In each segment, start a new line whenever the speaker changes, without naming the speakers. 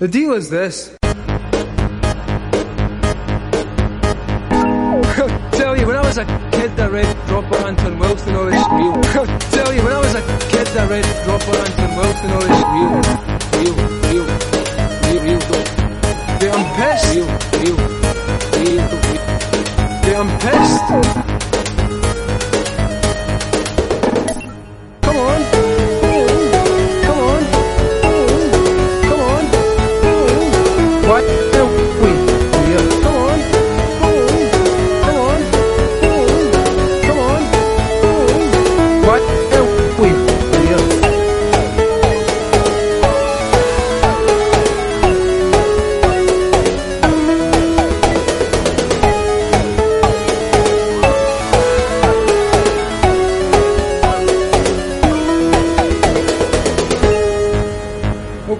The deal is this. tell you, when I was a kid that read Dropper and Wilson, all this real. tell you, when I was a kid that read Dropper and Wilson, all this real, real, real, real, real. Dude, I'm pissed. Real, real, real, real. Dude, I'm pissed. Come on.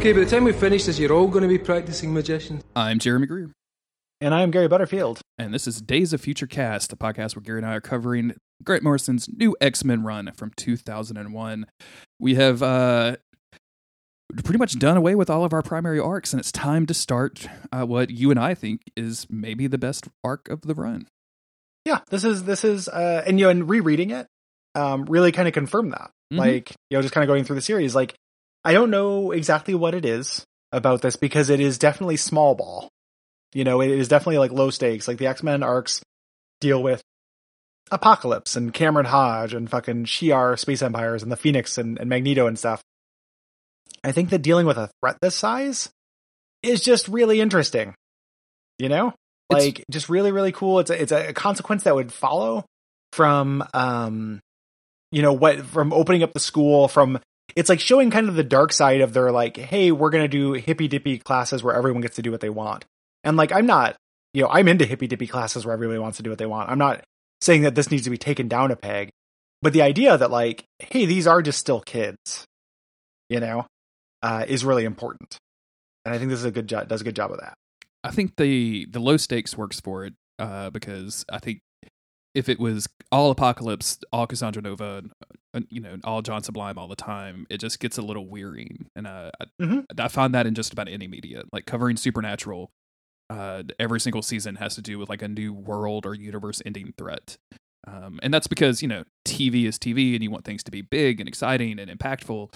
Okay, by the time we finish this, you're all going to be practicing magicians.
I'm Jeremy Greer,
And I am Gary Butterfield.
and this is Days of Future Cast, the podcast where Gary and I are covering Grant Morrison's new X Men run from 2001. We have uh, pretty much done away with all of our primary arcs, and it's time to start uh, what you and I think is maybe the best arc of the run.
Yeah, this is this is uh and you know, and rereading it, um, really kind of confirmed that.
Mhm.
Like, you know, just kind of going through the series, like I don't know exactly what it is about this because it is definitely small ball. You know, it is definitely like low stakes. Like the X Men arcs deal with Apocalypse and Cameron Hodge and fucking Shi'ar Space Empires and the Phoenix and, and Magneto and stuff. I think that dealing with a threat this size is just really interesting. You know?
It's-
Like just really, really cool. It's a it's a consequence that would follow from um you know what from opening up the school from it's like showing kind of the dark side of their like, hey, we're gonna do hippy dippy classes where everyone gets to do what they want. And like I'm not you know, I'm into hippy dippy classes where everybody wants to do what they want. I'm not saying that this needs to be taken down a peg. But the idea that like, hey, these are just still kids, you know, uh, is really important. And I think this is a good job does a good job of that.
I think the the low stakes works for it uh, because I think if it was all Apocalypse, all Cassandra Nova, you know, all John Sublime all the time, it just gets a little wearying. And uh, I,
Mhm.
I find that in just about any media, like covering Supernatural. Uh, every single season has to do with like a new world or universe ending threat. Um, and that's because, you know, TV is TV and you want things to be big and exciting and impactful.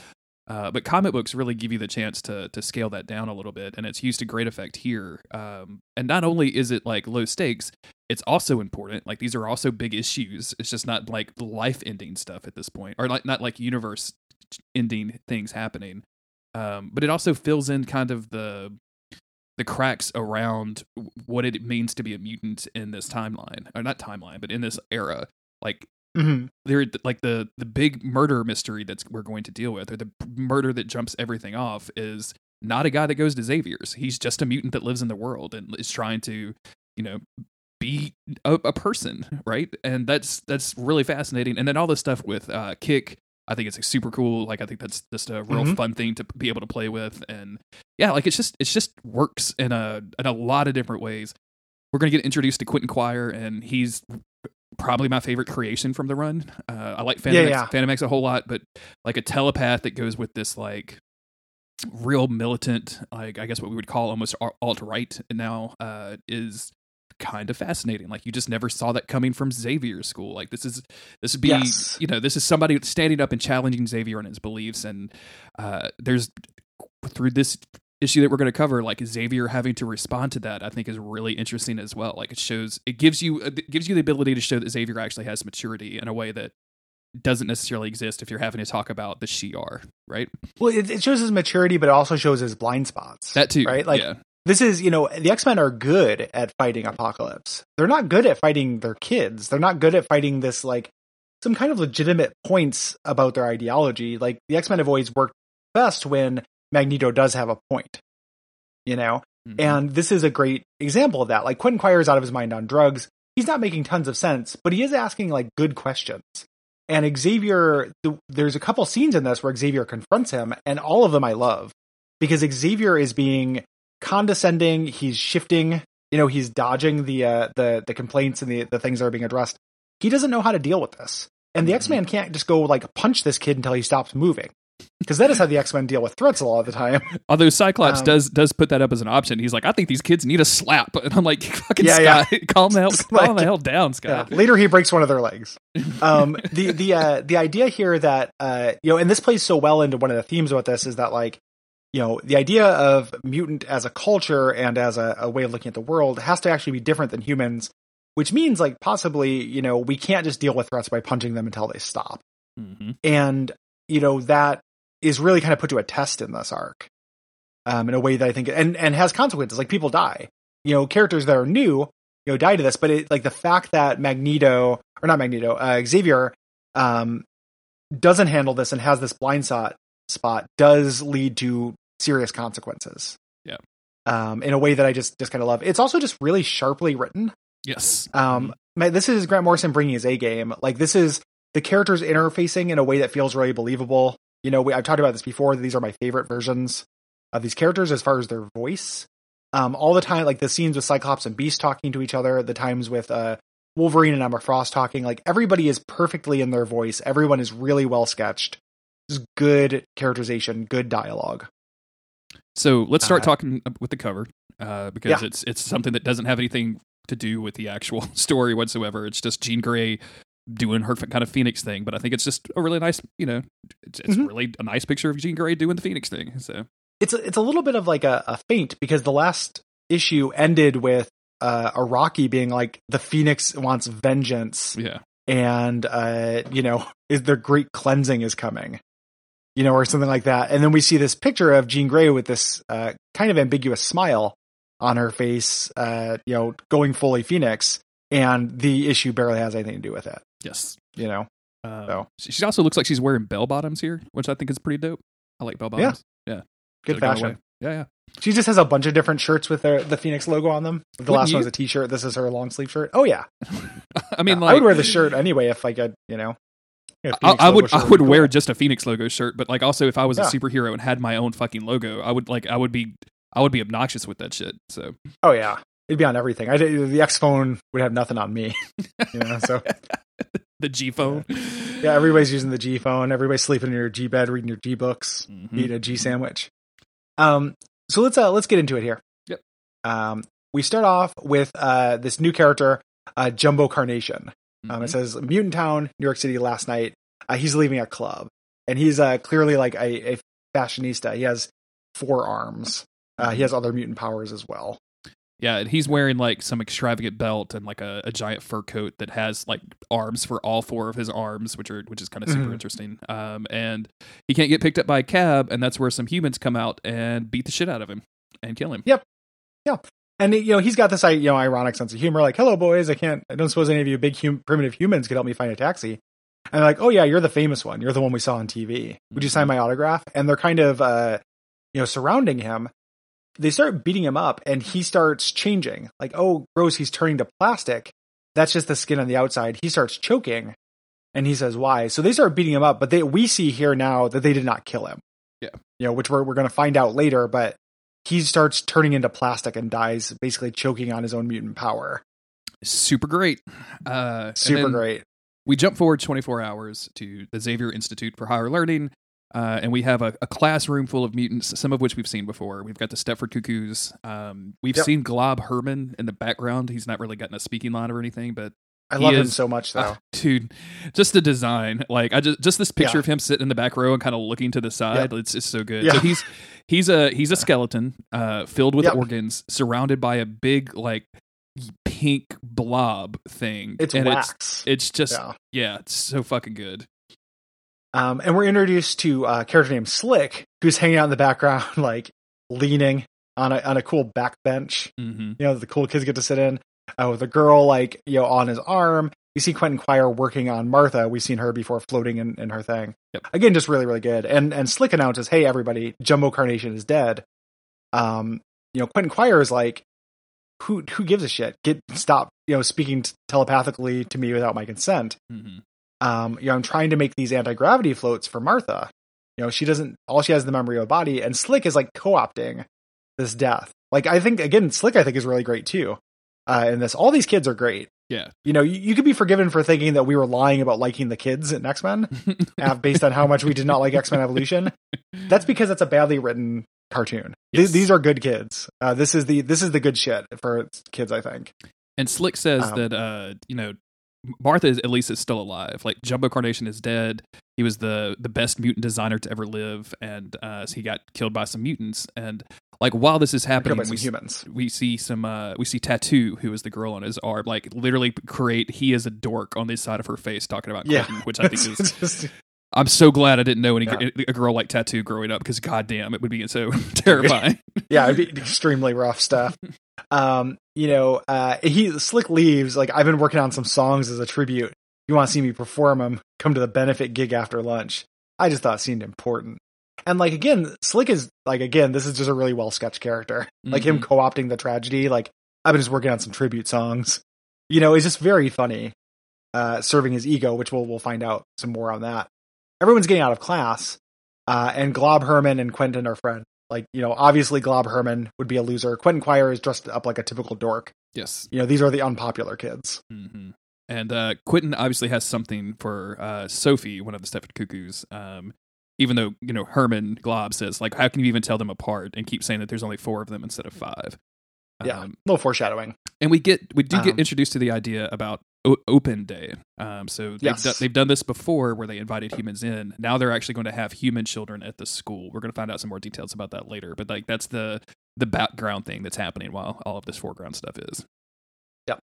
Uh, but comic books really give you the chance to to scale that down a little bit, and it's used to great effect here. Um, and not only is it like low stakes, it's also important. Like these are also big issues. It's just not like life ending stuff at this point, or like not like universe ending things happening. Um, but it also fills in kind of the the cracks around what it means to be a mutant in this timeline, or not timeline, but in this era. Like
Mm-hmm.
there like the the big murder mystery that's we're going to deal with or the murder that jumps everything off is not a guy that goes to Xavier's. He's just a mutant that lives in the world and is trying to, you know, be a, a person, right? And that's that's really fascinating. And then all this stuff with uh Kick, I think it's like, super cool. Like I think that's just a real
Mhm.
fun thing to be able to play with. And yeah, like it's just it's just works in a in a lot of different ways. We're gonna get introduced to Quentin Quire, and he's probably my favorite creation from the run. Uh, I like Phantom,
Yeah,
X,
yeah.
Phantom X a whole lot, but like a telepath that goes with this like real militant, like I guess what we would call almost alt right now, uh, is kind of fascinating. Like you just never saw that coming from Xavier's school. Like this is this would be
Yes.
you know this is somebody standing up and challenging Xavier and his beliefs, and uh, there's through this issue that we're going to cover like xavier having to respond to that i think is really interesting as well like it shows it gives you it gives you the ability to show that xavier actually has maturity in a way that doesn't necessarily exist if you're having to talk about the shi'ar right
Well, it, it shows his maturity, but it also shows his blind spots.
that too
right? Like
yeah
this is, you know, the X Men are good at fighting Apocalypse. They're not good at fighting their kids. They're not good at fighting this like some kind of legitimate points about their ideology. Like the X Men have always worked best when Magneto does have a point, you know.
Mhm.
And this is a great example of that. Like Quentin Quire is out of his mind on drugs. He's not making tons of sense, but he is asking like good questions. And Xavier, th- there's a couple scenes in this where Xavier confronts him, and all of them I love because Xavier is being condescending. He's shifting. You know, he's dodging the uh, the the complaints and the the things that are being addressed. He doesn't know how to deal with this. And the
Mhm.
X Man can't just go like punch this kid until he stops moving. Because that is how the X Men deal with threats a lot of the time.
Although Cyclops
Um,
does does put that up as an option. He's like, I think these kids need a slap, and I'm like, fucking
Yeah, yeah.
Scott, calm the hell, calm
like-
the hell down,
Yeah.
Scott.
Later, he breaks one of their legs. Um, the the uh, the idea here that uh, you know, and this plays so well into one of the themes about this is that like you know the idea of mutant as a culture and as a, a way of looking at the world has to actually be different than humans, which means like possibly you know we can't just deal with threats by punching them until they stop,
hmm
and you know that is really kind of put to a test in this arc, um, in a way that I think and and has consequences. Like people die, you know, characters that are new, you know, die to this. But it like the fact that Magneto or not Magneto, uh, Xavier, um, doesn't handle this and has this blind spot spot does lead to serious consequences.
Yeah.
Um, in a way that I just just kind of love. It's also just really sharply written.
Yes.
Um, man, this is Grant Morrison bringing his A game. Like this is the characters interfacing in a way that feels really believable. You know, we, I've talked about this before. These are my favorite versions of these characters as far as their voice. Um, all the time, like the scenes with Cyclops and Beast talking to each other, the times with uh, Wolverine and Emma Frost talking, like everybody is perfectly in their voice. Everyone is really well sketched. Just good characterization, good dialogue.
So let's start
Uh,
talking with the cover uh, because
Yeah.
it's it's something that doesn't have anything to do with the actual story whatsoever. It's just Jean Grey doing her kind of Phoenix thing, but I think it's just a really nice, you know, it's, it's
Mhm.
really a nice picture of Jean Grey doing the Phoenix thing. So
it's a, it's a little bit of like a, a feint because the last issue ended with uh, Iraqi being like the Phoenix wants vengeance
yeah,
and uh, you know is their great cleansing is coming, you know, or something like that. And then we see this picture of Jean Grey with this uh, kind of ambiguous smile on her face, uh, you know, going fully Phoenix, and the issue barely has anything to do with it,
yes.
you know.
Um,
So.
she she also looks like she's wearing bell bottoms here, which I think is pretty dope. I like bell bottoms. Yeah, yeah.
Good
Should've
fashion.
Yeah, yeah.
She just has a bunch of different shirts with the the Phoenix logo on them. The
Wouldn't
last
you?
one's a t-shirt. This is her long sleeve shirt. Oh yeah,
I mean,
Yeah,
like,
I would wear the shirt anyway if I could, you know. a
I,
Phoenix
I would I
be
would
cool.
wear just a Phoenix logo shirt, but like also if I was a superhero and had my own fucking logo, I would like I would be I would be obnoxious with that shit. So
Oh yeah, it'd be on everything. I did, the X phone would have nothing on me, you know. So
the G phone.
yeah, everybody's using the G phone. Everybody's sleeping in your G bed, reading your G books,
Mhm.
eating a G sandwich. Um, so let's uh let's get into it here.
Yep.
Um, we start off with uh this new character, uh, Jumbo Carnation. Um,
Mhm.
it says Mutant Town, New York City last night. Uh, he's leaving a club, and he's uh, clearly like a, a fashionista. He has four arms. Uh, he has other mutant powers as well.
Yeah, and he's wearing like some extravagant belt and like a, a giant fur coat that has like arms for all four of his arms, which are which is kind of super
Mhm.
interesting. Um, and he can't get picked up by a cab, and that's where some humans come out and beat the shit out of him and kill him. Yep. Yeah.
And you know he's got this you know ironic sense of humor, like "Hello, boys. I can't. I don't suppose any of you big hum- primitive humans could help me find a taxi." And they're like, "Oh yeah, you're the famous one. You're the one we saw on TV. Would you sign my autograph?" And they're kind of uh, you know surrounding him. They start beating him up, and he starts changing. Like, oh, gross, he's turning to plastic. That's just the skin on the outside. He starts choking, and he says, "Why?" So they start beating him up, but they we see here now that they did not kill him.
Yeah.
you know, which we're we're going to find out later, but he starts turning into plastic and dies, basically choking on his own mutant power.
Super great. Uh,
Super great.
We jump forward 24 hours to the Xavier Institute for Higher Learning, uh, and we have a, a classroom full of mutants, some of which we've seen before. We've got the Stepford Cuckoos. Um, we've
Yep.
seen Glob Herman in the background. He's not really gotten a speaking line or anything, but
I love him so much, though.
Ah, dude, just the design, like I just just this picture
Yeah.
of him sitting in the back row and kind of looking to the side. It's it's so good.
Yeah.
So he's he's a he's a skeleton, uh, filled with
Yep.
organs, surrounded by a big like pink blob thing.
it's
and
wax.
It's, it's just
yeah.
yeah, it's so fucking good.
Um, and we're introduced to a character named Slick, who's hanging out in the background, like leaning on a on a cool back bench.
hmm
You know, the cool kids get to sit in. Uh, with a girl like you know on his arm. We see Quentin Quire working on Martha. We've seen her before floating in, in her thing.
Yep.
Again, just really, really good. And and Slick announces, "Hey, everybody, Jumbo Carnation is dead." Um, you know, Quentin Quire is like, "Who who gives a shit? Get stop, you know, speaking t- telepathically to me without my consent."
hmm
um, you know, I'm trying to make these anti gravity floats for Martha. You know, she doesn't. All she has is the memory of a body, and Slick is like co-opting this death. Like I think again, Slick I think is really great too. Uh, in this, all these kids are great.
Yeah.
You know, you, you could be forgiven for thinking that we were lying about liking the kids in X Men, uh, based on how much we did not like X Men Evolution. That's because it's a badly written cartoon. Th- These are good kids. Uh, this is the this is the good shit for kids. I think.
And Slick says
Um,
that uh, you know, Martha is, at least is still alive. Like Jumbo Carnation is dead. He was the the best mutant designer to ever live, and uh, so he got killed by some mutants. And like while this is happening, we,
humans.
we see some uh, we see Tattoo, who is the girl on his arm, like literally create he is a dork on the side of her face talking about
Yeah.
Quentin, which I think is.
Just-
I'm so glad I didn't know any
Yeah.
a girl like Tattoo growing up because goddamn, it would be so terrifying.
yeah, it'd be extremely rough stuff. Um, you know, uh, he Slick leaves. Like I've been working on some songs as a tribute. You want to see me perform them? Come to the benefit gig after lunch. I just thought it seemed important. And like again, Slick is like again, this is just a really well sketched character. Like him
Mhm.
co-opting the tragedy. Like I've been just working on some tribute songs. You know, it's just very funny. Uh, serving his ego, which we'll we'll find out some more on that. Everyone's getting out of class, uh, and Glob Herman and Quentin are friends. Like you know, obviously Glob Herman would be a loser. Quentin Quire is dressed up like a typical dork.
yes.
You know, these are the unpopular kids.
hmm And uh, Quentin obviously has something for uh, Sophie, one of the Stepford Cuckoos. Um, even though you know Herman Glob says like, how can you even tell them apart? And keep saying that there's only four of them instead of five.
Yeah,
Um,
a little foreshadowing.
and we get we do
Um,
get introduced to the idea about o- open day. Um, so they've,
Yes.
done, they've done this before where they invited humans in. Now they're actually going to have human children at the school. We're going to find out some more details about that later. But like that's the the background thing that's happening while all of this foreground stuff is. Yeah.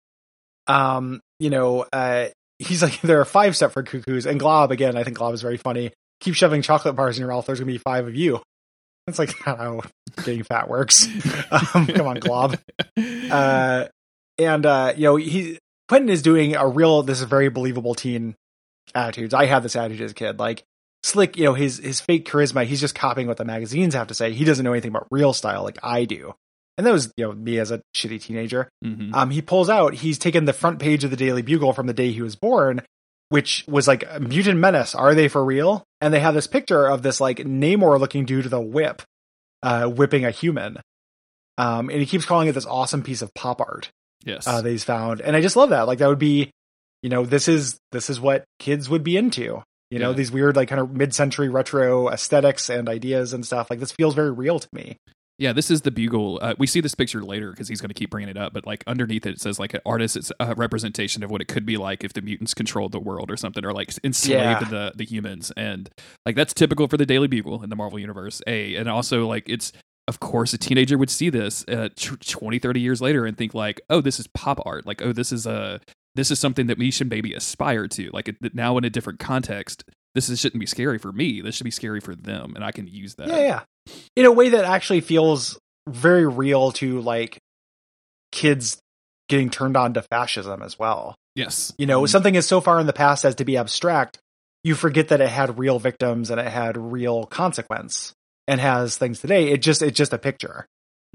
Um, you know, uh, he's like, there are five Stepford Cuckoos, and Glob again. I think Glob is very funny. Keep shoving chocolate bars in your mouth. There's gonna be five of you. It's like how getting fat works. um, come on, Glob. Uh, and uh, you know, he Quentin is doing a real. This is very believable teen attitudes. I had this attitude as a kid. Like slick, you know, his his fake charisma. He's just copying what the magazines have to say. He doesn't know anything about real style like I do. And that was you know me as a shitty teenager.
Mhm.
Um, he pulls out. He's taken the front page of the Daily Bugle from the day he was born, which was like mutant menace. Are they for real? And they have this picture of this like Namor looking dude with a whip, uh, whipping a human. Um, and he keeps calling it this awesome piece of pop art
Yes.
uh, that he's found, and I just love that. Like that would be, you know, this is this is what kids would be into. You know,
Yeah.
these weird like kind of mid-century retro aesthetics and ideas and stuff. Like this feels very real to me.
Yeah, this is the bugle. Uh, we see this picture later because he's going to keep bringing it up. But like underneath it, it says like an artist. It's a representation of what it could be like if the mutants controlled the world or something, or like enslaved
Yeah.
the the humans. And like that's typical for the Daily Bugle in the Marvel universe. A and also like it's of course a teenager would see this uh, tw 20, 30 years later and think like, oh, this is pop art. Like, oh, this is a this is something that we should maybe aspire to. Like it, now in a different context, this is, shouldn't be scary for me. This should be scary for them, and I can use that.
Yeah, yeah. In a way that actually feels very real to like kids getting turned on to fascism as well.
Yes.
You know,
Mhm.
something is so far in the past as to be abstract, you forget that it had real victims and it had real consequence and has things today. It just it's just a picture.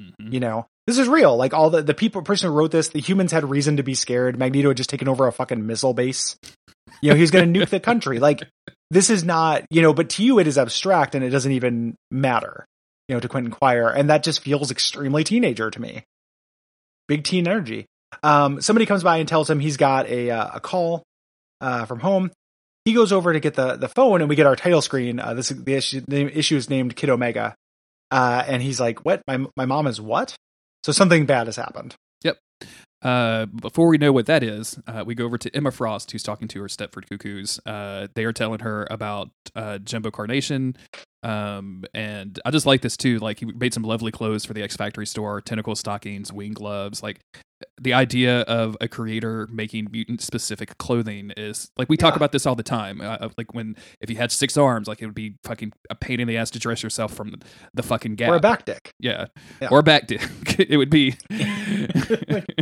Mhm.
You know, this is real. Like all the the people person who wrote this, the humans had reason to be scared. Magneto had just taken over a fucking missile base. You know, he's going to nuke the country. Like this is not, you know, but to you it is abstract and it doesn't even matter. You know, to Quentin Quire, and that just feels extremely teenager to me. Big teen energy. Um, somebody comes by and tells him he's got a uh, a call uh, from home. He goes over to get the the phone, and we get our title screen. Uh, this the issue the issue is named Kid Omega, uh, and he's like, "What? My my mom is what?" So something bad has happened. Yep.
Uh, before we know what that is, uh, we go over to Emma Frost, who's talking to her Stepford Cuckoos. Uh, they are telling her about uh, Jumbo Carnation. Um, and I just like this too. Like he made some lovely clothes for the X Factory store, tentacle stockings, wing gloves. Like the idea of a creator making mutant specific clothing is like we talk about this all the time. Uh, like when if you had six arms, like it would be fucking a pain in the ass to dress yourself from the fucking gap.
Or a back dick.
yeah.
Yeah.
or back dick. it would be.
and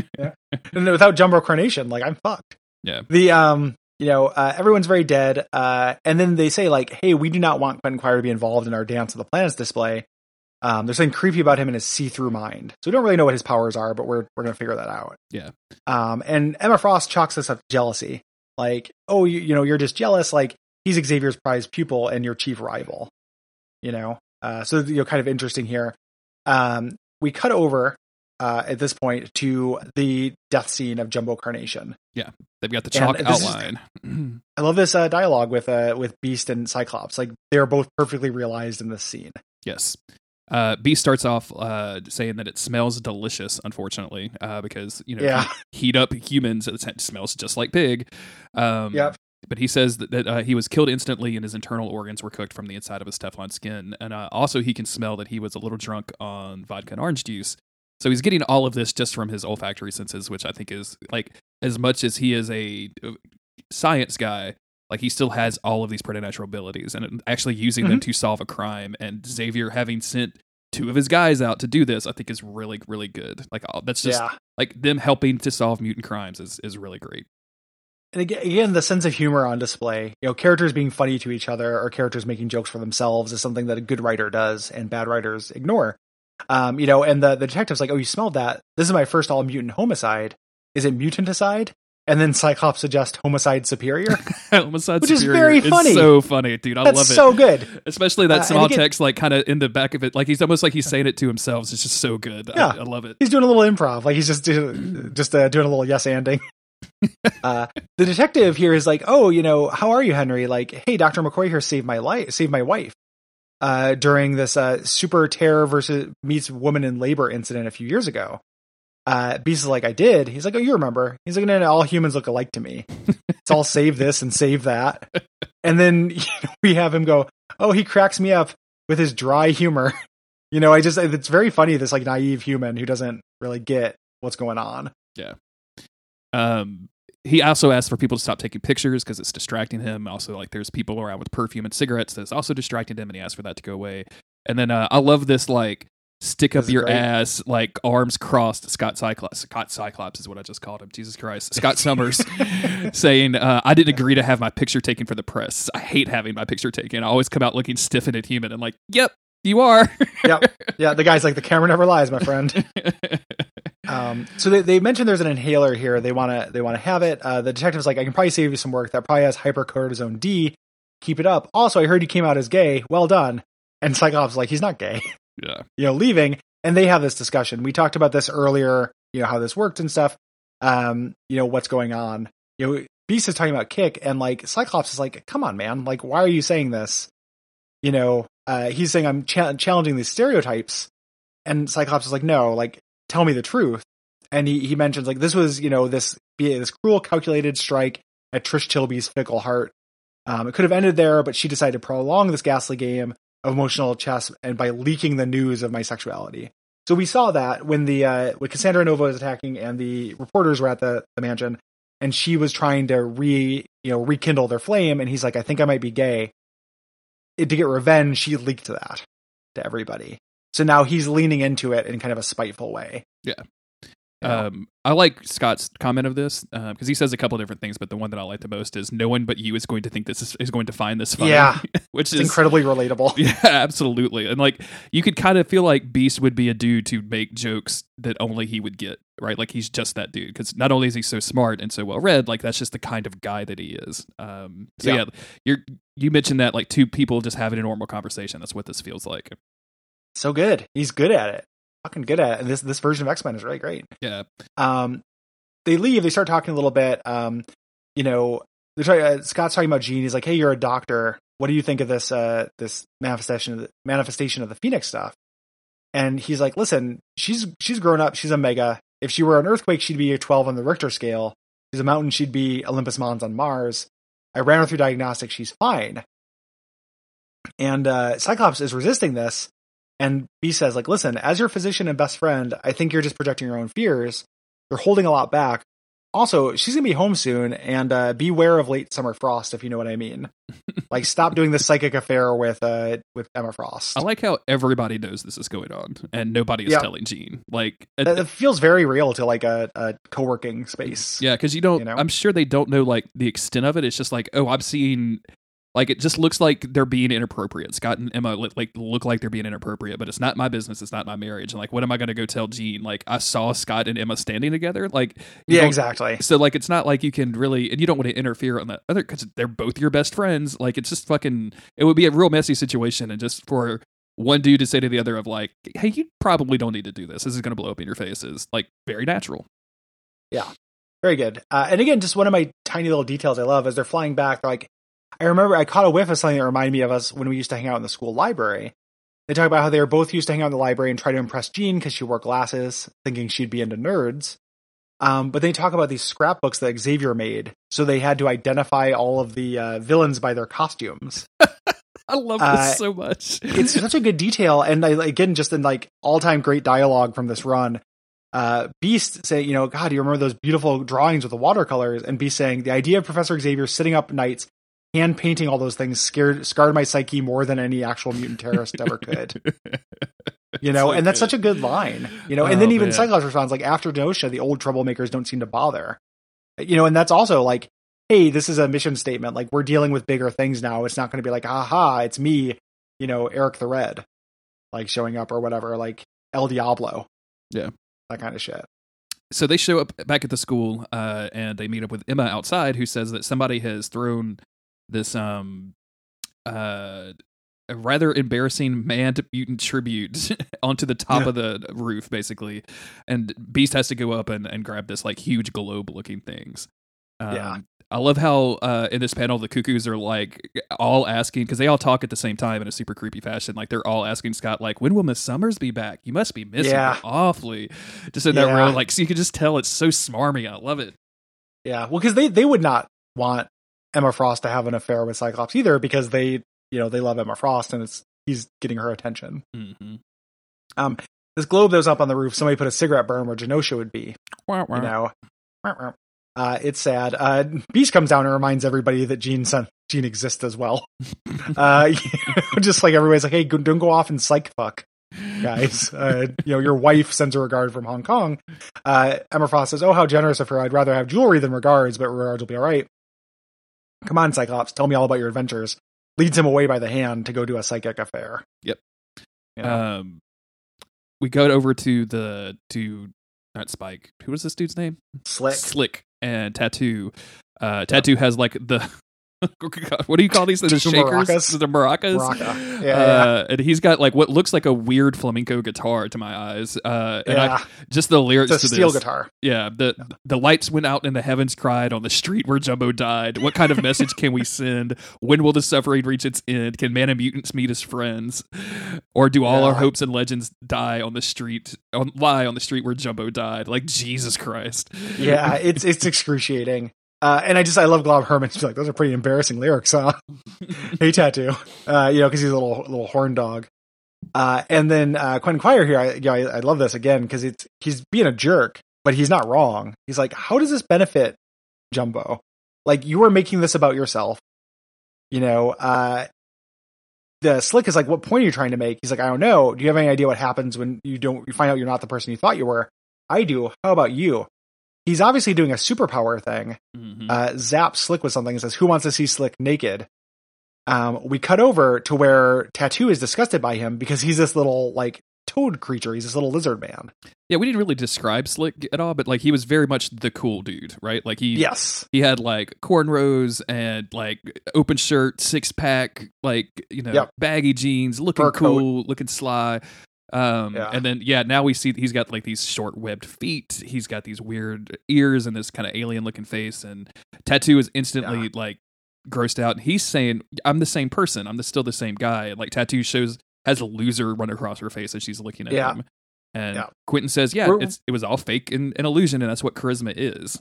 without Jumbo Carnation, like I'm fucked.
Yeah.
The um, you know, uh, everyone's very dead. Uh, and then they say like, "Hey, we do not want Quentin Quire to be involved in our Dance of the Planets display." Um, there's something creepy about him in his see-through mind. So we don't really know what his powers are, but we're we're gonna figure that out.
Yeah.
Um, and Emma Frost chalks this up to jealousy. Like, oh, you, you know, you're just jealous. Like he's Xavier's prized pupil and your chief rival. You know, uh, so you know, kind of interesting here. Um, we cut over uh, at this point to the death scene of Jumbo Carnation.
Yeah, they've got the chalk
this is-
outline.
I love this uh, dialogue with uh, with Beast and Cyclops. Like they're both perfectly realized in this scene.
yes. Uh, Beast starts off uh, saying that it smells delicious, unfortunately, uh, because you know
Yeah.
heat up humans, it smells just like pig. Um,
Yep.
But he says that, that uh, he was killed instantly and his internal organs were cooked from the inside of his Teflon skin. And uh, also, he can smell that he was a little drunk on vodka and orange juice. So he's getting all of this just from his olfactory senses, which I think is like as much as he is a uh, science guy, like he still has all of these preternatural abilities and actually using them to solve a crime. And Xavier having sent two of his guys out to do this, I think is really, really good. Like that's just
yeah.
like them helping to solve mutant crimes is, is really great.
And again, the sense of humor on display. You know, characters being funny to each other or characters making jokes for themselves is something that a good writer does and bad writers ignore. Um, you know, and the, the detective's like, oh, you smelled that. This is my first all mutant homicide. Is it mutanticide? And then Cyclops suggests homicide superior.
Homicide
Which is
Superior
very funny.
so funny, dude. I
That's
love it.
so good.
Especially that
Uh,
small
again-
text, like kind of in the back of it, like he's almost like he's saying it to himself. It's just so good. I-
Yeah.
I, love it.
He's doing a little improv, like he's just just uh, doing a little yes anding. uh, the detective here is like, "Oh, you know, how are you, Henry? Like, hey, Doctor McCoy here saved my life, saved my wife uh, during this uh, super terror versus meets woman in labor incident a few years ago." Uh, Beast is like, "I did." He's like, "Oh, you remember?" He's like, "No, no, all humans look alike to me. It's all save this and save that." And then you know, we have him go, "Oh, he cracks me up with his dry humor." You know, I just it's very funny this like naive human who doesn't really get what's going on. Yeah.
Um, he also asked for people to stop taking pictures because it's distracting him. Also, like there's people around with perfume and cigarettes that's also distracting him, and he asked for that to go away. And then uh, I love this like stick up your
great.
ass, like arms crossed. Scott Cyclops, Scott Cyclops is what I just called him. Jesus Christ, Scott Summers saying, uh, "I didn't agree to have my picture taken for the press. I hate having my picture taken. I always come out looking stiff and inhuman." And like, yep, you are.
Yeah, yeah, the guy's like the camera never lies, my friend. Um, so they, they mentioned there's an inhaler here. They want to they want to have it. Uh, the detective's like, I can probably save you some work. That probably has hypercortisone D. Keep it up. Also, I heard you came out as gay. Well done. And Cyclops like, he's not gay.
yeah,
you know, leaving. And they have this discussion. We talked about this earlier. You know how this worked and stuff. Um, you know what's going on. You know, Beast is talking about Kick, and like Cyclops is like, "Come on, man! Like, why are you saying this?" You know, uh, he's saying I'm cha- challenging these stereotypes, and Cyclops is like, "No, like, tell me the truth." And he he mentions like this was you know this this cruel, calculated strike at Trish Tilby's fickle heart. Um, it could have ended there, but she decided to prolong this ghastly game of emotional chess and by leaking the news of my sexuality. So we saw that when the uh, when Cassandra Nova was attacking and the reporters were at the, the mansion, and she was trying to re you know rekindle their flame, and he's like, I think I might be gay. It, to get revenge, she leaked that to everybody. So now he's leaning into it in kind of a spiteful way.
Yeah.
You?
Um, I like Scott's comment of this because he says a couple different things, but the one that I like the most is no one but you is going to think this is, is going to find this funny.
Yeah.
which
it's
is
incredibly relatable.
Yeah, absolutely. And like you could kind of feel like Beast would be a dude to make jokes that only he would get, right? Like he's just that dude because not only is he so smart and so well read, like that's just the kind of guy that he is. Um, so yeah.
Yeah.
you're you mentioned that like two people just having a normal conversation. That's what this feels like.
So good. He's good at it. Fucking good at it. And this this version of X Men is really great.
Yeah,
um, they leave. They start talking a little bit. Um, you know, they're talking, uh, Scott's talking about Jean. He's like, "Hey, you're a doctor. What do you think of this? Uh, this manifestation of the manifestation of the Phoenix stuff?" And he's like, "Listen, she's she's grown up. She's a mega. If she were an earthquake, she'd be a 12 on the Richter scale. She's a mountain. She'd be Olympus Mons on Mars. I ran her through diagnostics. She's fine." And uh, Cyclops is resisting this, and B says, "Like, listen, as your physician and best friend, I think you're just projecting your own fears." You're holding a lot back. Also, she's gonna be home soon, and uh, beware of late summer frost, if you know what I mean. like, stop doing this psychic affair with uh with Emma Frost.
I like how everybody knows this is going on and nobody is
Yeah.
telling Jean. Like, it-
it feels very real to like a, a co-working space.
Yeah, because you don't.
You know?
I'm sure they don't know like the extent of it. It's just like, oh, I'm seeing. Like it just looks like they're being inappropriate. Scott and Emma li- like look like they're being inappropriate, but it's not my business. It's not my marriage. And like, what am I going to go tell Jean? Like, I saw Scott and Emma standing together. Like,
Yeah, exactly.
So like, it's not like you can really, and you don't want to interfere on the other because they're both your best friends. Like, it's just fucking. It would be a real messy situation, and just for one dude to say to the other of like, "Hey, you probably don't need to do this. This is going to blow up in your faces." Like very natural. Yeah.
Very good. Uh, and again, just one of my tiny little details I love as they're flying back. They're like, I remember I caught a whiff of something that reminded me of us when we used to hang out in the school library. They talk about how they were both used to hang out in the library and try to impress Jean because she wore glasses, thinking she'd be into nerds. Um, but they talk about these scrapbooks that Xavier made, so they had to identify all of the uh, villains by their costumes.
I love
Uh,
this so much.
it's such a good detail, and I, again, just in like all time great dialogue from this run. Uh, Beast say, you know, God, you remember those beautiful drawings with the watercolors? And Beast saying, the idea of Professor Xavier sitting up nights, hand painting all those things, scared scarred my psyche more than any actual mutant terrorist ever could. You know,
So
and that's
good.
such a good line. You know,
Oh,
and then even
man.
Cyclops responds like, after Genosha, the old troublemakers don't seem to bother. You know, and that's also like, hey, this is a mission statement. Like we're dealing with bigger things now. It's not going to be like, aha, it's me, you know, Eric the Red, like showing up or whatever, like El Diablo.
Yeah.
That kind of shit.
so they show up back at the school uh, and they meet up with Emma outside, who says that somebody has thrown this um uh a rather embarrassing man mutant tribute onto the top
Yeah.
of the roof, basically, and Beast has to go up and, and grab this like huge globe looking things. Um,
Yeah.
I love how uh, in this panel the cuckoos are like all asking because they all talk at the same time in a super creepy fashion. Like they're all asking Scott like, "When will Miss Summers be back? You must be missing
Yeah.
her awfully." Just in that
Yeah.
row, like so you can just tell it's so smarmy. I love it.
Yeah. Well, because they, they would not want Emma Frost to have an affair with Cyclops either because they, you know, they love Emma Frost and it's, he's getting her attention.
Mm-hmm.
Um, this globe that was up on the roof, somebody put a cigarette burn where Genosha would be. you know. Uh, it's sad. Uh, Beast comes down and reminds everybody that Jean son, Jean exists as well. uh, know, just like everybody's like, hey, go, don't go off and psych fuck, guys. Uh, you know, your wife sends a regard from Hong Kong. Uh, Emma Frost says, oh, how generous of her. I'd rather have jewelry than regards, but regards will be all right. Come on, Cyclops, tell me all about your adventures. Leads him away by the hand to go do a psychic affair.
Yep.
You know?
Um, we go over to the to not Spike. Who was this dude's name?
Slick.
Slick and Tattoo. Uh, Tattoo has like the what do you call these? The, shakers,
maracas?
the maracas.
Maraca. Yeah,
uh, and he's got like what looks like a weird flamenco guitar to my eyes. Uh, and
Yeah,
I, just the lyrics
it's a
to
steel
this.
guitar.
Yeah, the the lights went out and the heavens cried on the street where Jumbo died. What kind of message can we send? When will the suffering reach its end? Can man and mutants meet as friends, or do all our hopes and legends die on the street? On, lie on the street where Jumbo died? Like Jesus Christ!
yeah, it's it's excruciating. Uh, and I just I love Glob Herman. She's like, those are pretty embarrassing lyrics, huh? hey, tattoo. Uh, you know, because he's a little little horn dog. Uh, and then uh, Quentin Quire here, I, you know, I, I love this again because it's he's being a jerk, but he's not wrong. He's like, how does this benefit Jumbo? Like you are making this about yourself. You know, uh, the slick is like, what point are you trying to make? He's like, I don't know. Do you have any idea what happens when you don't you find out you're not the person you thought you were? I do. How about you? He's obviously doing a superpower thing.
Mhm.
Uh, zaps Slick with something and says, "Who wants to see Slick naked?" Um, we cut over to where Tattoo is disgusted by him because he's this little like toad creature. He's this little lizard man.
yeah, we didn't really describe Slick at all, but like he was very much the cool dude, right? Like he
Yes,
he had like cornrows and like open shirt, six pack, like you know,
Yep.
baggy jeans, looking
Fur coat.
cool, looking sly. Um,
Yeah.
and then yeah, now we see he's got like these short webbed feet. He's got these weird ears and this kind of alien looking face. And tattoo is instantly like grossed out. And he's saying, "I'm the same person. I'm the, still the same guy." And, like tattoo shows has a loser run across her face as she's looking at
Yeah.
him. And
Yeah.
Quentin says, "Yeah, it's it was all fake and an illusion, and that's what charisma is."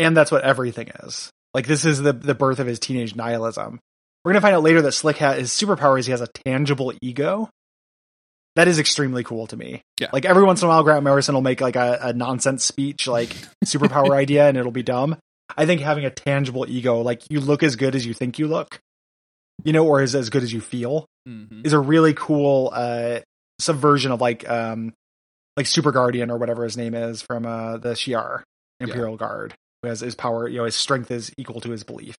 and that's what everything is. Like this is the the birth of his teenage nihilism. We're gonna find out later that Slick has his superpower is he has a tangible ego. That is extremely cool to me.
Yeah.
Like every once in a while, Grant Morrison will make like a, a nonsense speech, like superpower idea, and it'll be dumb. I think having a tangible ego, like you look as good as you think you look, you know, or is as good as you feel,
Mhm.
is a really cool uh subversion of like um like Super Guardian or whatever his name is from uh the Shi'ar Imperial Guard, who has his power, you know, his strength is equal to his belief.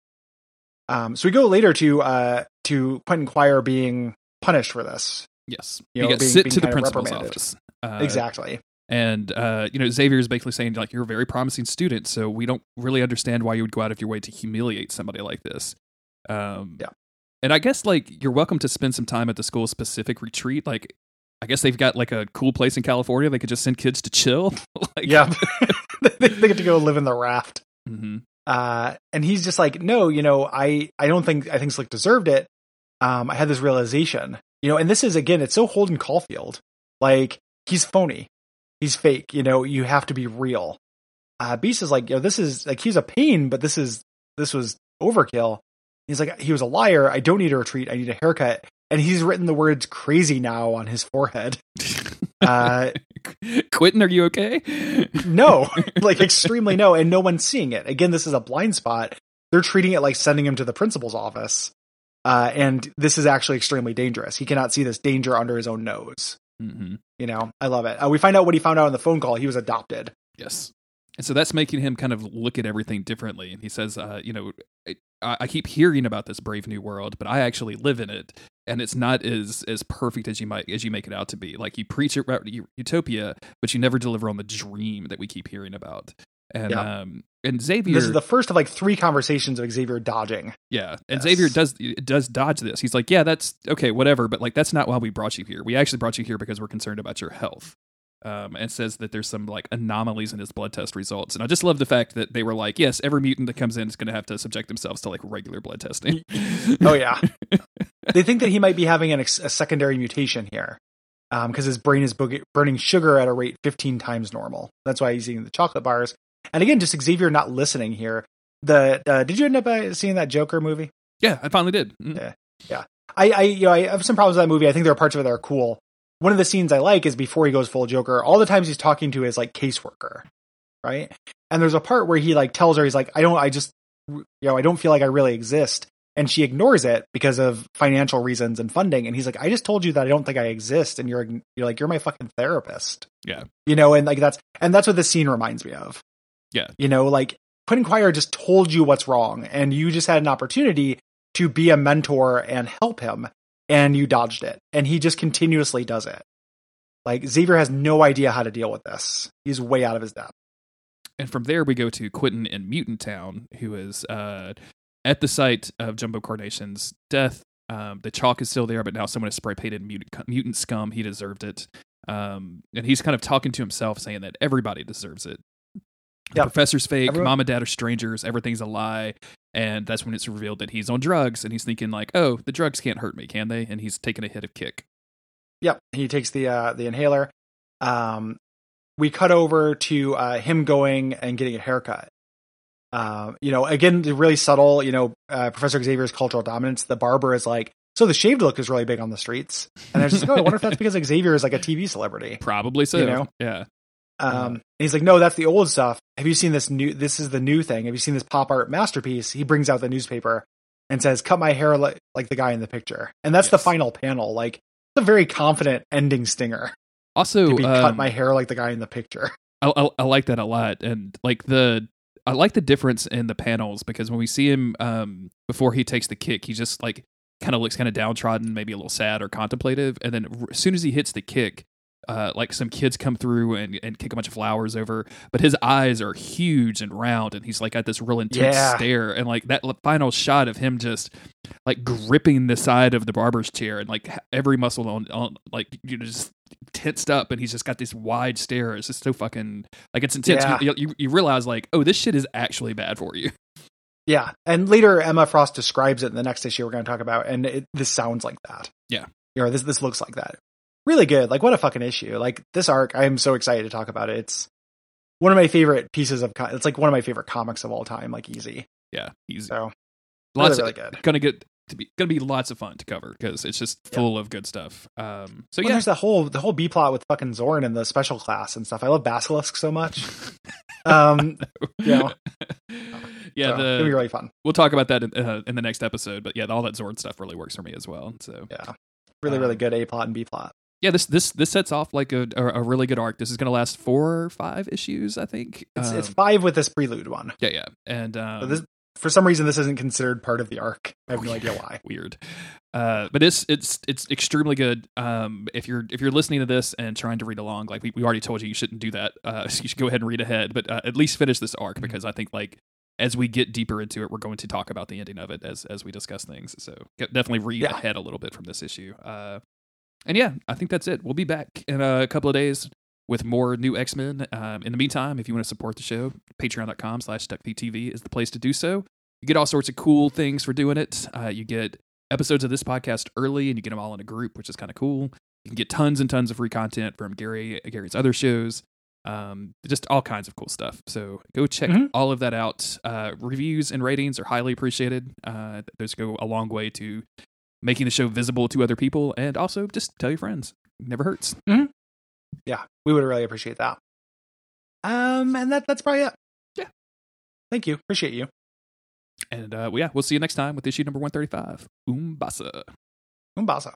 Um so we go later to uh to Quentin Quire being punished for this.
Yes,
You
he
know,
got
being-
sent
being
to the principal's office. Uh,
exactly.
And uh, you know, Xavier is basically saying like you're a very promising student, so we don't really understand why you would go out of your way to humiliate somebody like this. Um,
Yeah.
and I guess like you're welcome to spend some time at the school specific retreat. Like, I guess they've got like a cool place in California. They could just send kids to chill. like,
yeah, they, they get to go live in the raft.
hmm
Uh, and he's just like, no, you know, I, I don't think, I think Slick deserved it. Um, I had this realization, you know, and this is again, it's so Holden Caulfield. Like, he's phony. He's fake. You know, you have to be real. Uh, Beast is like, you know, this is like, he's a pain, but this is, this was overkill. He's like, he was a liar. I don't need a retreat. I need a haircut. And he's written the words crazy now on his forehead. Uh,
Quentin, are you okay?
no, like extremely no, and no one's seeing it. Again, this is a blind spot. They're treating it like sending him to the principal's office. Uh, and this is actually extremely dangerous. He cannot see this danger under his own nose.
hmm
You know, I love it. Uh, we find out what he found out on the phone call. He was adopted.
Yes. And so that's making him kind of look at everything differently. And he says, uh, you know, I, I keep hearing about this brave new world, but I actually live in it, and it's not as as perfect as you might as you make it out to be. Like you preach about utopia, but you never deliver on the dream that we keep hearing about. And
Yeah.
um and Xavier,
This is the first of like three conversations of Xavier dodging.
yeah, and
Yes.
Xavier does does dodge this. He's like, yeah, that's okay, whatever, but like that's not why we brought you here. We actually brought you here because we're concerned about your health. Um, and says that there's some like anomalies in his blood test results, and I just love the fact that they were like, yes, every mutant that comes in is going to have to subject themselves to like regular blood testing.
Oh yeah, they think that he might be having an ex- a secondary mutation here, because his brain is burning sugar at a rate 15 times normal. That's why he's eating the chocolate bars. And again, just Xavier not listening here. The uh, did you end up uh, seeing that Joker movie?
yeah, I finally did. Mm.
Yeah. I, I, you know, I have some problems with that movie. I think there are parts of it that are cool. One of the scenes I like is before he goes full Joker. All the times he's talking to his like caseworker, right? And there's a part where he like tells her, he's like, I don't, I just, you know, I don't feel like I really exist. And she ignores it because of financial reasons and funding. And he's like, I just told you that I don't think I exist. And you're, you're like, you're my fucking therapist.
Yeah.
You know, and like that's, and that's what this scene reminds me of.
Yeah.
You know, like Quentin Quire just told you what's wrong and you just had an opportunity to be a mentor and help him and you dodged it. And he just continuously does it. Like Xavier has no idea how to deal with this. He's way out of his depth.
And from there, we go to Quentin in Mutant Town, who is uh, at the site of Jumbo Carnation's death. Um, the chalk is still there, but now someone has spray painted mutant, mutant scum. He deserved it. Um, and he's kind of talking to himself, saying that everybody deserves it. The
Yep.
professor's fake,
Everyone-
mom and dad are strangers, everything's a lie. And that's when it's revealed that he's on drugs, and he's thinking like, "Oh, the drugs can't hurt me, can they?" And he's taking a hit of kick.
Yep. He takes the uh the inhaler. Um we cut over to uh him going and getting a haircut. Um, you know, again, the really subtle, you know, uh, Professor Xavier's cultural dominance. The barber is like, so the shaved look is really big on the streets. And I was just like, oh, I wonder if that's because Xavier is like a TV celebrity.
Probably so.
You know?
Yeah.
Um, and he's like, no, that's the old stuff. Have you seen this new, this is the new thing. Have you seen this pop art masterpiece? He brings out the newspaper and says, cut my hair like, like the guy in the picture. And that's the final panel. Like, it's a very confident ending stinger
Also,
to be cut
um,
my hair like the guy in the picture.
I, I, I like that a lot, and like the I like the difference in the panels because when we see him um before he takes the kick, he just like kind of looks kind of downtrodden, maybe a little sad or contemplative, and then r- as soon as he hits the kick. Uh, like some kids come through and, and kick a bunch of flowers over, but his eyes are huge and round, and he's like got this real intense
Yeah.
stare. And like that final shot of him just like gripping the side of the barber's chair, and like every muscle on, on like you know just tensed up, and he's just got this wide stare. It's just so fucking like it's intense.
Yeah.
You, you you realize like oh this shit is actually bad for you.
Yeah. And later Emma Frost describes it in the next issue we're going to talk about. And it, this sounds like that.
Yeah.
You know, this, this looks like that. Really good. Like what a fucking issue. Like this arc, I am so excited to talk about it. It's one of my favorite pieces of, it's like one of my favorite comics of all time, like easy.
Yeah, easy.
So
Lots
really,
of,
really good.
gonna get to be gonna be lots of fun to cover because it's just
Yeah.
full of good stuff. Um, so
Well,
yeah,
there's the whole the whole B plot with fucking Xorn and the special class and stuff. I love Basilisk so much. Um, yeah.
yeah.
so,
the
it'll be really fun.
we'll talk about that in, uh, in the next episode. But yeah, all that Xorn stuff really works for me as well. So
Yeah, really, really
Um,
good A plot and B plot.
Yeah, this this this sets off like a a, really good arc. This is gonna last four or five issues, I think.
It's it's
Um,
five with this prelude one.
yeah, yeah, and um,
So this, for some reason, this isn't considered part of the arc. I have no idea why.
weird. Uh, but it's it's it's extremely good. Um, if you're if you're listening to this and trying to read along, like we, we already told you, you shouldn't do that. Uh, you should go ahead and read ahead, but uh, at least finish this arc because I think like as we get deeper into it, we're going to talk about the ending of it as as we discuss things. So definitely read
Yeah.
ahead a little bit from this issue. Uh, and yeah, I think that's it. We'll be back in a couple of days with more new X Men. Um, in the meantime, if you want to support the show, patreon.com slash TV is the place to do so. You get all sorts of cool things for doing it. Uh, you get episodes of this podcast early, and you get them all in a group, which is kind of cool. You can get tons and tons of free content from Gary Gary's other shows. Um, just all kinds of cool stuff. So go check
Mhm.
all of that out. Uh, reviews and ratings are highly appreciated. Uh, those go a long way to making the show visible to other people, and also just tell your friends. Never hurts.
Yeah, we would really appreciate that. Um, and that that's probably it.
Yeah.
Thank you. Appreciate you.
And uh, yeah, we'll see you next time with issue number one thirty five. Umbasa.
Umbasa.